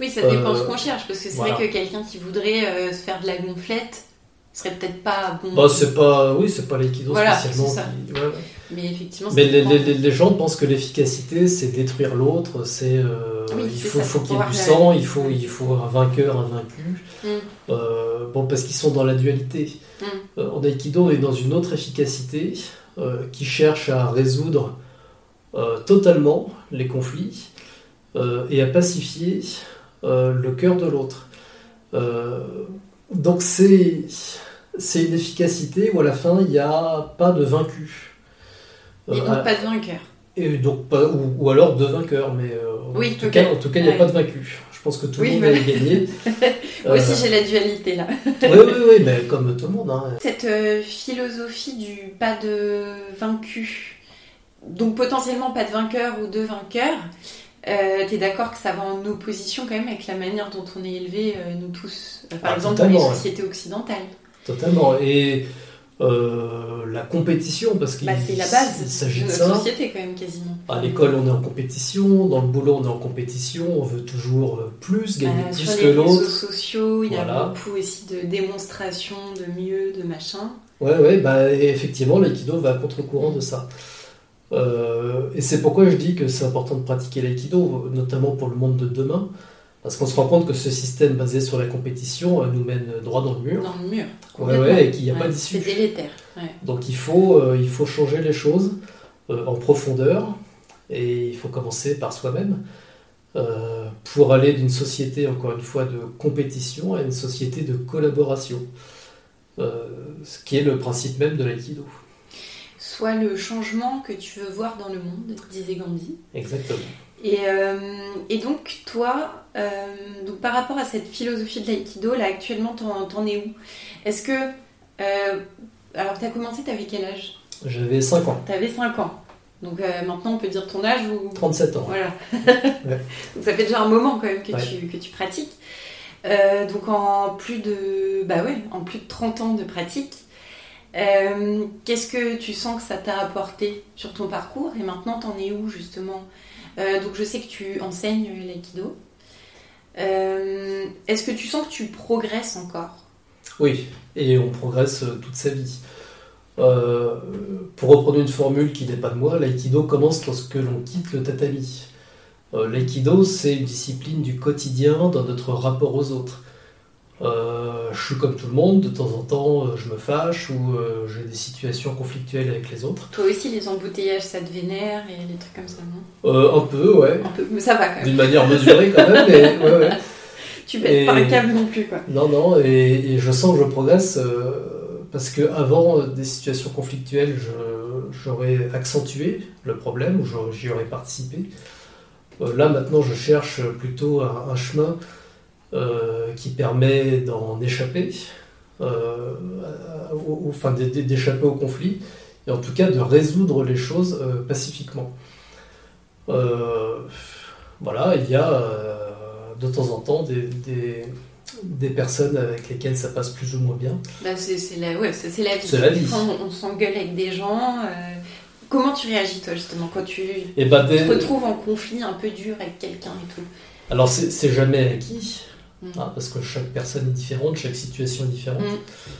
Oui ça dépend ce qu'on cherche parce que c'est vrai que quelqu'un qui voudrait se faire de la gonflette serait peut-être pas bon. Bah, c'est pas, oui, c'est pas l'aïkido spécialement. Mais effectivement, Mais les, les, les, gens pensent que l'efficacité, c'est détruire l'autre, c'est euh, il faut, faut qu'il y ait du sang, il faut, il faut un vainqueur, un vaincu. Mm. Euh, bon, parce qu'ils sont dans la dualité. Mm. Euh, en aïkido, on est dans une autre efficacité qui cherche à résoudre totalement les conflits et à pacifier le cœur de l'autre. donc c'est c'est une efficacité où à la fin il n'y a pas de vaincu. Et donc pas de vainqueur. Et donc pas, ou, alors de vainqueur, mais euh, oui, en, tout cas, en tout cas, il n'y a pas de vaincu. Je pense que tout le monde a gagné. Moi aussi, euh, j'ai la dualité là. oui, oui, oui, mais comme tout le monde. Hein. Cette euh, philosophie du pas de vaincu, donc potentiellement pas de vainqueur ou de vainqueur, euh, tu es d'accord que ça va en opposition quand même avec la manière dont on est élevé, nous tous, par ah, exemple dans les sociétés occidentales Totalement. Et euh, la compétition, parce qu'il bah, s'agit de, notre société quand même quasiment. À l'école, on est en compétition, dans le boulot, on est en compétition, on veut toujours euh, plus, gagner euh, plus que l'autre. Sur les réseaux sociaux, il y a beaucoup aussi de démonstrations de mieux, de machin. Ouais, ouais, bah, effectivement, l'aïkido va à contre-courant de ça. et c'est pourquoi je dis que c'est important de pratiquer l'aïkido, notamment pour le monde de demain. Parce qu'on se rend compte que ce système basé sur la compétition euh, nous mène droit dans le mur. Dans le mur. Ouais, ouais, et qu'il n'y a pas d'issue. C'est délétère. Donc il faut, euh, il faut changer les choses euh, en profondeur et il faut commencer par soi-même pour aller d'une société, encore une fois, de compétition à une société de collaboration. ce qui est le principe même de l'aïkido. Soit le changement que tu veux voir dans le monde, disait Gandhi. Exactement. Euh, et, donc, toi, euh, donc par rapport à cette philosophie de l'aïkido, là actuellement, t'en es où? Est-ce que. Euh, alors, t'as commencé, t'avais quel âge? J'avais 5 ans. T'avais 5 ans. Donc maintenant, on peut dire ton âge ou. 37 ans. Voilà. donc ça fait déjà un moment quand même que, tu, que tu pratiques. donc en plus de. Bah ouais, en plus de 30 ans de pratique. Qu'est-ce que tu sens que ça t'a apporté sur ton parcours Et maintenant, t'en es où justement? Euh, donc je sais que tu enseignes l'aïkido. Euh, est-ce que tu sens que tu progresses encore? Oui, et on progresse euh, toute sa vie. pour reprendre une formule qui n'est pas de moi, l'aïkido commence lorsque l'on quitte le tatami. l'aïkido, c'est une discipline du quotidien dans notre rapport aux autres. Euh, je suis comme tout le monde, de temps en temps euh, je me fâche ou euh, j'ai des situations conflictuelles avec les autres. Toi aussi les embouteillages ça te vénère et des trucs comme ça, non? Un peu, ouais. Un peu, mais ça va quand même. D'une manière mesurée quand même, mais ouais, ouais. Tu pètes pas un câble non plus quoi. Non, non, et, je sens que je progresse parce que avant des situations conflictuelles j'aurais accentué le problème ou j'y aurais participé. là maintenant je cherche plutôt un chemin qui permet d'en échapper, euh, enfin d'échapper au conflit, et en tout cas de résoudre les choses euh, pacifiquement. voilà, il y a de temps en temps des, des, personnes avec lesquelles ça passe plus ou moins bien. Bah, c'est la, ouais, la, vie. On, s'engueule avec des gens. Comment tu réagis toi justement quand tu eh ben, te retrouves en conflit un peu dur avec quelqu'un et tout? Alors c'est jamais acquis. Mm. Ah, parce que chaque personne est différente, chaque situation est différente. Mm.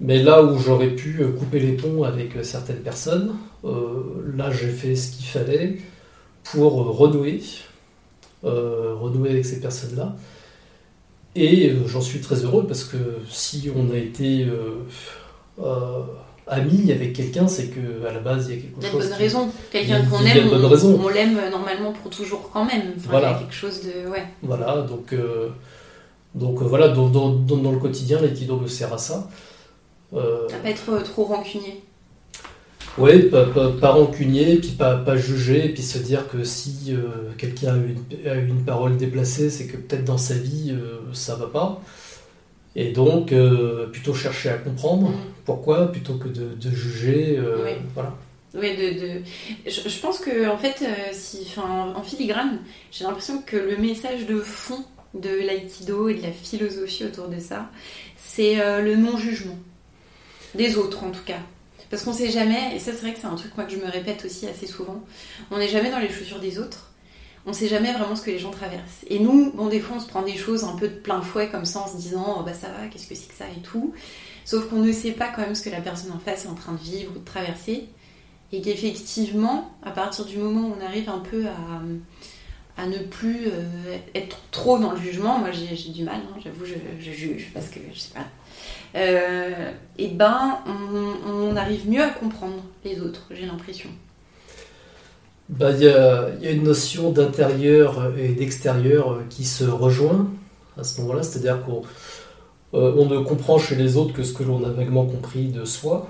Mais là où j'aurais pu euh, couper les ponts avec euh, certaines personnes, euh, là j'ai fait ce qu'il fallait pour renouer, renouer avec ces personnes-là. Et j'en suis très heureux parce que si on a été ami avec quelqu'un, c'est que à la base il y a quelque chose. Il y a une bonne raison. Quelqu'un qu'on aime, on, on l'aime normalement pour toujours quand même. voilà. Il y a quelque chose de. Ouais. Voilà, donc donc euh, voilà, dans, le quotidien, l'aïkido me sert à ça. Euh, à pas être euh, trop rancunier. Oui, pas, pas, rancunier, puis pas, pas juger, puis se dire que si quelqu'un a une, parole déplacée, c'est que peut-être dans sa vie, ça va pas. Et donc, plutôt chercher à comprendre mm. pourquoi, plutôt que de, juger. oui. Voilà. Oui, de, Je, pense que en fait, si, en filigrane, j'ai l'impression que le message de fond de l'aïkido et de la philosophie autour de ça, c'est euh, le non-jugement. Des autres en tout cas. Parce qu'on sait jamais, et ça c'est vrai que c'est un truc moi que je me répète aussi assez souvent, on n'est jamais dans les chaussures des autres. on sait jamais vraiment ce que les gens traversent. Et nous, bon, des fois, on se prend des choses un peu de plein fouet comme ça en se disant, oh, bah ça va, qu'est-ce que c'est que ça et tout. Sauf qu'on ne sait pas quand même ce que la personne en face est en train de vivre ou de traverser. Et qu'effectivement, à partir du moment où on arrive un peu à, à ne plus euh, être trop dans le jugement, moi j'ai du mal, hein, j'avoue, je, juge parce que je sais pas. Euh, et ben, on, on arrive mieux à comprendre les autres, j'ai l'impression. Bah, il y, a, y, a, une notion d'intérieur et d'extérieur qui se rejoint à ce moment-là, c'est-à-dire qu'on euh, ne comprend chez les autres que ce que l'on a vaguement compris de soi.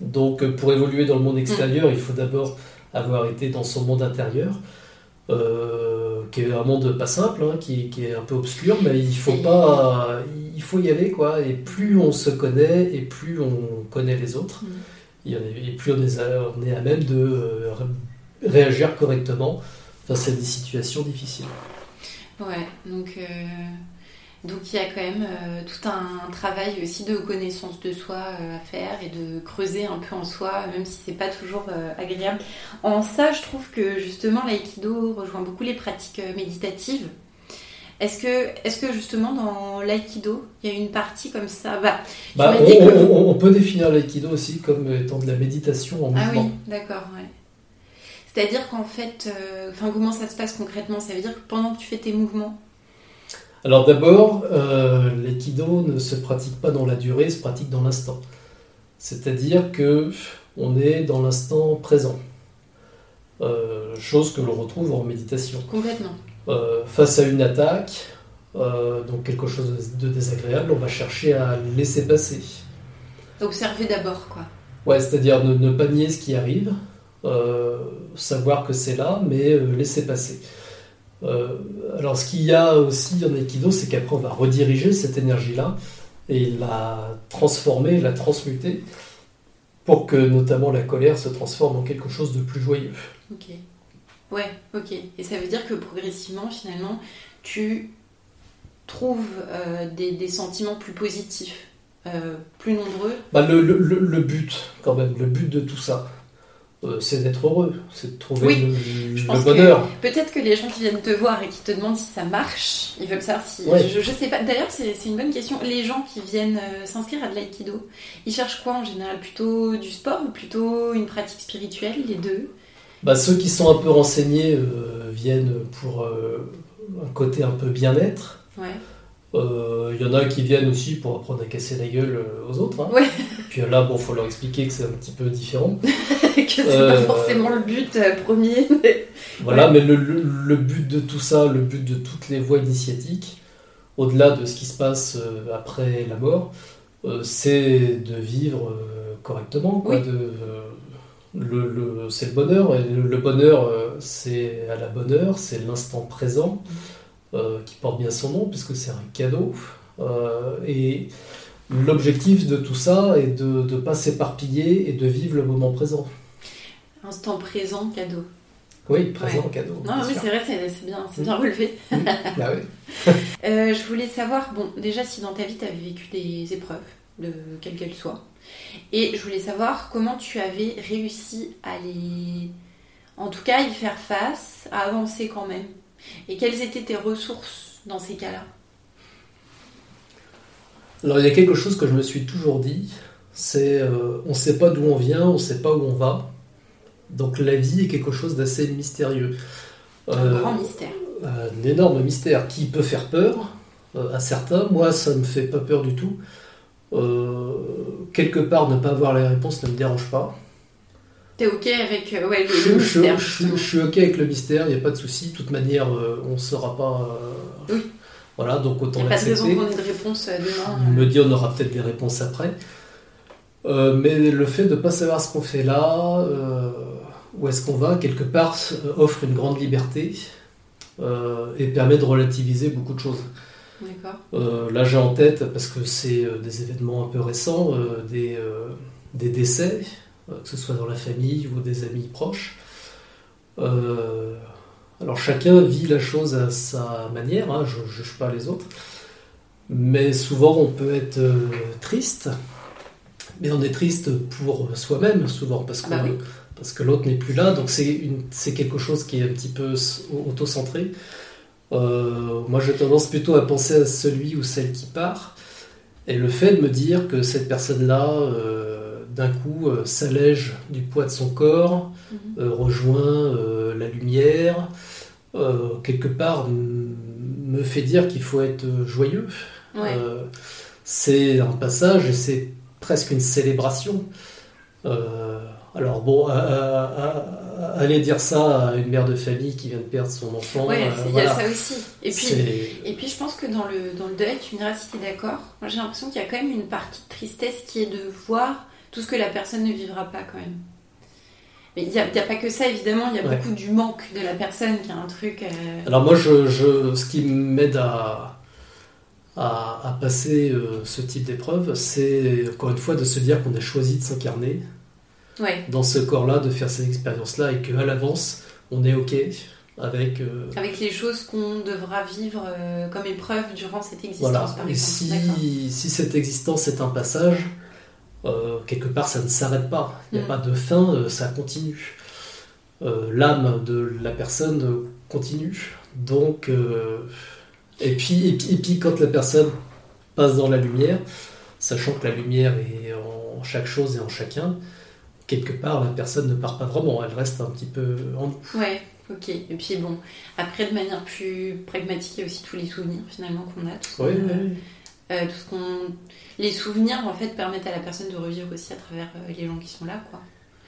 Donc pour évoluer dans le monde extérieur, il faut d'abord avoir été dans son monde intérieur, euh, qui est un monde pas simple, hein, qui, est un peu obscur, mais il faut pas, il faut y aller quoi. Et plus on se connaît, et plus on connaît les autres, mm. et plus on est, à, on est à même de euh, réagir correctement face à des situations difficiles. Ouais, donc donc il y a quand même euh, tout un travail aussi de connaissance de soi euh, à faire et de creuser un peu en soi, même si c'est pas toujours euh, agréable. En ça, je trouve que justement l'aïkido rejoint beaucoup les pratiques méditatives. Est-ce que, est que justement dans l'aïkido, il y a une partie comme ça? Bah, bah on, on, peut définir l'aïkido aussi comme étant de la méditation en mouvement. Ah oui, d'accord, ouais. C'est-à-dire qu'en fait, enfin comment ça se passe concrètement? Ça veut dire que pendant que tu fais tes mouvements, alors d'abord, euh, l'aïkido ne se pratique pas dans la durée, se pratique dans l'instant. C'est-à-dire que on est dans l'instant présent. Euh, chose que l'on retrouve en méditation. Complètement. Euh, face à une attaque, donc quelque chose de désagréable, on va chercher à laisser passer. Observer d'abord, quoi. Ouais, c'est-à-dire ne, ne, pas nier ce qui arrive, savoir que c'est là, mais laisser passer. Euh, alors, ce qu'il y a aussi en Aikido, c'est qu'après, on va rediriger cette énergie-là et la transformer, la transmuter pour que notamment la colère se transforme en quelque chose de plus joyeux. Ok. Ouais, ok. Et ça veut dire que progressivement, finalement, tu trouves euh, des, sentiments plus positifs, euh, plus nombreux? Bah, le, le, but, quand même, le but de tout ça, euh, c'est d'être heureux, c'est de trouver le, bonheur. Peut-être que les gens qui viennent te voir et qui te demandent si ça marche, ils veulent savoir si. Je, je, sais pas. D'ailleurs, c'est une bonne question. Les gens qui viennent euh, s'inscrire à de l'aïkido, ils cherchent quoi en général? Plutôt du sport ou plutôt une pratique spirituelle, les deux? Bah, Ceux qui sont un peu renseignés euh, viennent pour un côté un peu bien-être. Ouais. Il euh, y en a qui viennent aussi pour apprendre à casser la gueule euh, aux autres. Hein. Puis là, bon, faut leur expliquer que c'est un petit peu différent. que c'est pas euh, forcément le but premier. Voilà, mais le, le, but de tout ça, le but de toutes les voies initiatiques, au-delà de ce qui se passe après la mort, c'est de vivre correctement. Quoi, de, le, c'est le bonheur, et le, bonheur, c'est à la bonne heure, c'est l'instant présent. Euh, qui porte bien son nom, puisque c'est un cadeau. Euh, et l'objectif de tout ça est de ne pas s'éparpiller et de vivre le moment présent. Instant présent, cadeau. Oui, présent, cadeau. Non, oui, c'est vrai, c'est bien, bien relevé. bah oui. Euh, je voulais savoir, bon, déjà, si dans ta vie, tu avais vécu des épreuves, de quelles qu'elles soient. Et je voulais savoir comment tu avais réussi à les. En tout cas, y faire face, à avancer quand même. Et quelles étaient tes ressources dans ces cas-là? Alors il y a quelque chose que je me suis toujours dit, c'est euh, on ne sait pas d'où on vient, on ne sait pas où on va. Donc la vie est quelque chose d'assez mystérieux. Un euh, grand mystère. Un énorme mystère qui peut faire peur euh, à certains. Moi, ça ne me fait pas peur du tout. quelque part, ne pas avoir les réponses ne me dérange pas. T'es ok avec euh, ouais, le, mystère je, suis ok avec le mystère, il n'y a pas de souci. De toute manière, euh, on ne saura pas. Euh, oui. Voilà, donc autant l'accepter. Il n'y a pas de raison qu'on ait de réponse demain. Me dit on aura peut-être des réponses après. mais le fait de ne pas savoir ce qu'on fait là, où est-ce qu'on va, quelque part, offre une grande liberté et permet de relativiser beaucoup de choses. là, j'ai en tête, parce que c'est des événements un peu récents, des, des décès, euh, que ce soit dans la famille ou des amis proches. Euh, alors chacun vit la chose à sa manière, hein, je ne juge pas les autres, mais souvent on peut être euh, triste, mais on est triste pour soi-même souvent, parce que bah parce que l'autre n'est plus là, donc c'est quelque chose qui est un petit peu auto-centré. Euh, moi, j'ai tendance plutôt à penser à celui ou celle qui part, et le fait de me dire que cette personne-là, euh, d'un coup, euh, s'allège du poids de son corps, mhm. rejoint la lumière, quelque part me fait dire qu'il faut être joyeux. c'est un passage et c'est presque une célébration. Alors bon, aller dire ça à une mère de famille qui vient de perdre son enfant. Oui, il y a ça aussi. Et puis, et puis je pense que dans le, dans le deuil, tu me diras si tu es d'accord. Moi j'ai l'impression qu'il y a quand même une partie de tristesse qui est de voir tout ce que la personne ne vivra pas quand même. Mais il n'y a, a, pas que ça, évidemment, il y a beaucoup du manque de la personne qui a un truc. Euh, Alors moi, je, je, ce qui m'aide à, à, à, passer euh, ce type d'épreuve, c'est encore une fois de se dire qu'on a choisi de s'incarner dans ce corps-là, de faire ces expériences-là et qu'à l'avance, on est OK avec... Euh, avec les choses qu'on devra vivre euh, comme épreuve durant cette existence, par et Si, si cette existence est un passage, euh, quelque part, ça ne s'arrête pas. Il n'y a mm. pas de fin, ça continue. L'âme de la personne continue. Donc... Et puis, et, puis, et puis quand la personne passe dans la lumière, sachant que la lumière est en chaque chose et en chacun, quelque part, la personne ne part pas vraiment, elle reste un petit peu en nous. Ouais, ok. Et puis bon, après, de manière plus pragmatique, il y a aussi tous les souvenirs finalement qu'on a. Tout. Euh, tout ce qu'on... Les souvenirs, en fait, permettent à la personne de revivre aussi à travers euh, les gens qui sont là, quoi.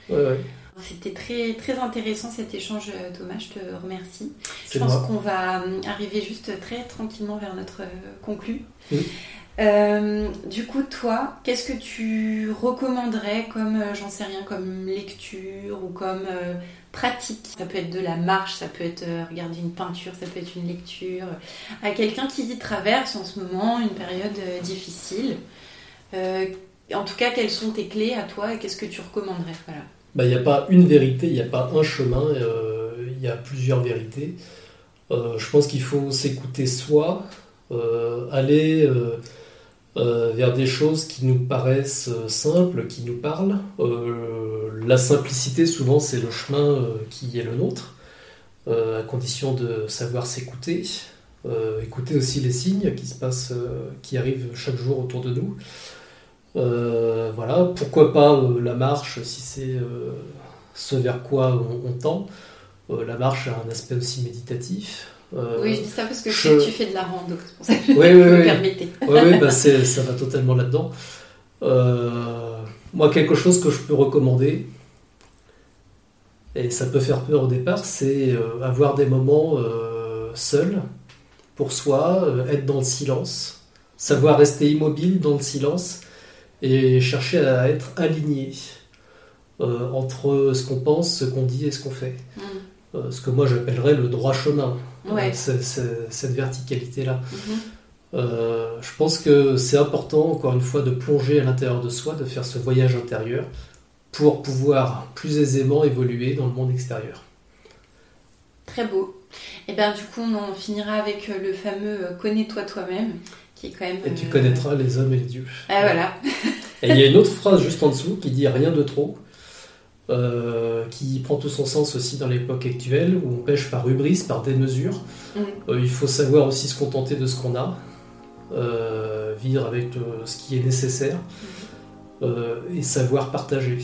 Ouais, ouais. C'était très, très intéressant cet échange, euh, Thomas. Je te remercie. Je pense qu'on va arriver juste très tranquillement vers notre conclu. Euh, du coup, toi, qu'est-ce que tu recommanderais comme, euh, j'en sais rien, comme lecture ou comme euh, pratique? Ça peut être de la marche, ça peut être regarder une peinture, ça peut être une lecture. À quelqu'un qui traverse en ce moment une période difficile. en tout cas, quelles sont tes clés à toi et qu'est-ce que tu recommanderais? Bah, il n'y a pas une vérité, il n'y a pas un chemin, il y a plusieurs vérités. je pense qu'il faut s'écouter soi, aller euh, vers des choses qui nous paraissent euh, simples, qui nous parlent. Euh, la simplicité, souvent, c'est le chemin qui est le nôtre, à condition de savoir s'écouter, écouter aussi les signes qui se passent, qui arrivent chaque jour autour de nous. voilà, pourquoi pas la marche si c'est ce vers quoi on tend. la marche a un aspect aussi méditatif. Euh, oui, je dis ça parce que tu fais de la rando, c'est pour ça que oui, oui, me. Oui, oui bah ça va totalement là-dedans. Euh, moi, quelque chose que je peux recommander, et ça peut faire peur au départ, c'est euh, avoir des moments seuls, pour soi, être dans le silence, savoir rester immobile dans le silence, et chercher à être aligné entre ce qu'on pense, ce qu'on dit et ce qu'on fait. Mm. ce que moi j'appellerais le droit chemin cette verticalité-là. Mhm. Euh, je pense que c'est important, encore une fois, de plonger à l'intérieur de soi, de faire ce voyage intérieur pour pouvoir plus aisément évoluer dans le monde extérieur. Très beau. Et bien du coup, on en finira avec euh, le fameux euh, Connais-toi toi-même, qui est quand même... Et tu connaîtras les hommes et les dieux. Ah voilà. et il y a une autre phrase juste en dessous qui dit rien de trop. Euh, qui prend tout son sens aussi dans l'époque actuelle, où on pêche par hubris, par démesure. Euh, il faut savoir aussi se contenter de ce qu'on a, euh, vivre avec ce qui est nécessaire, et savoir partager.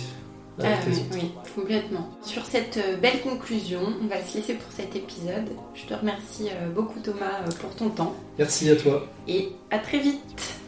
Ah, oui, oui, complètement. Sur cette belle conclusion, on va se laisser pour cet épisode. Je te remercie beaucoup Thomas pour ton temps. Merci à toi. Et à très vite.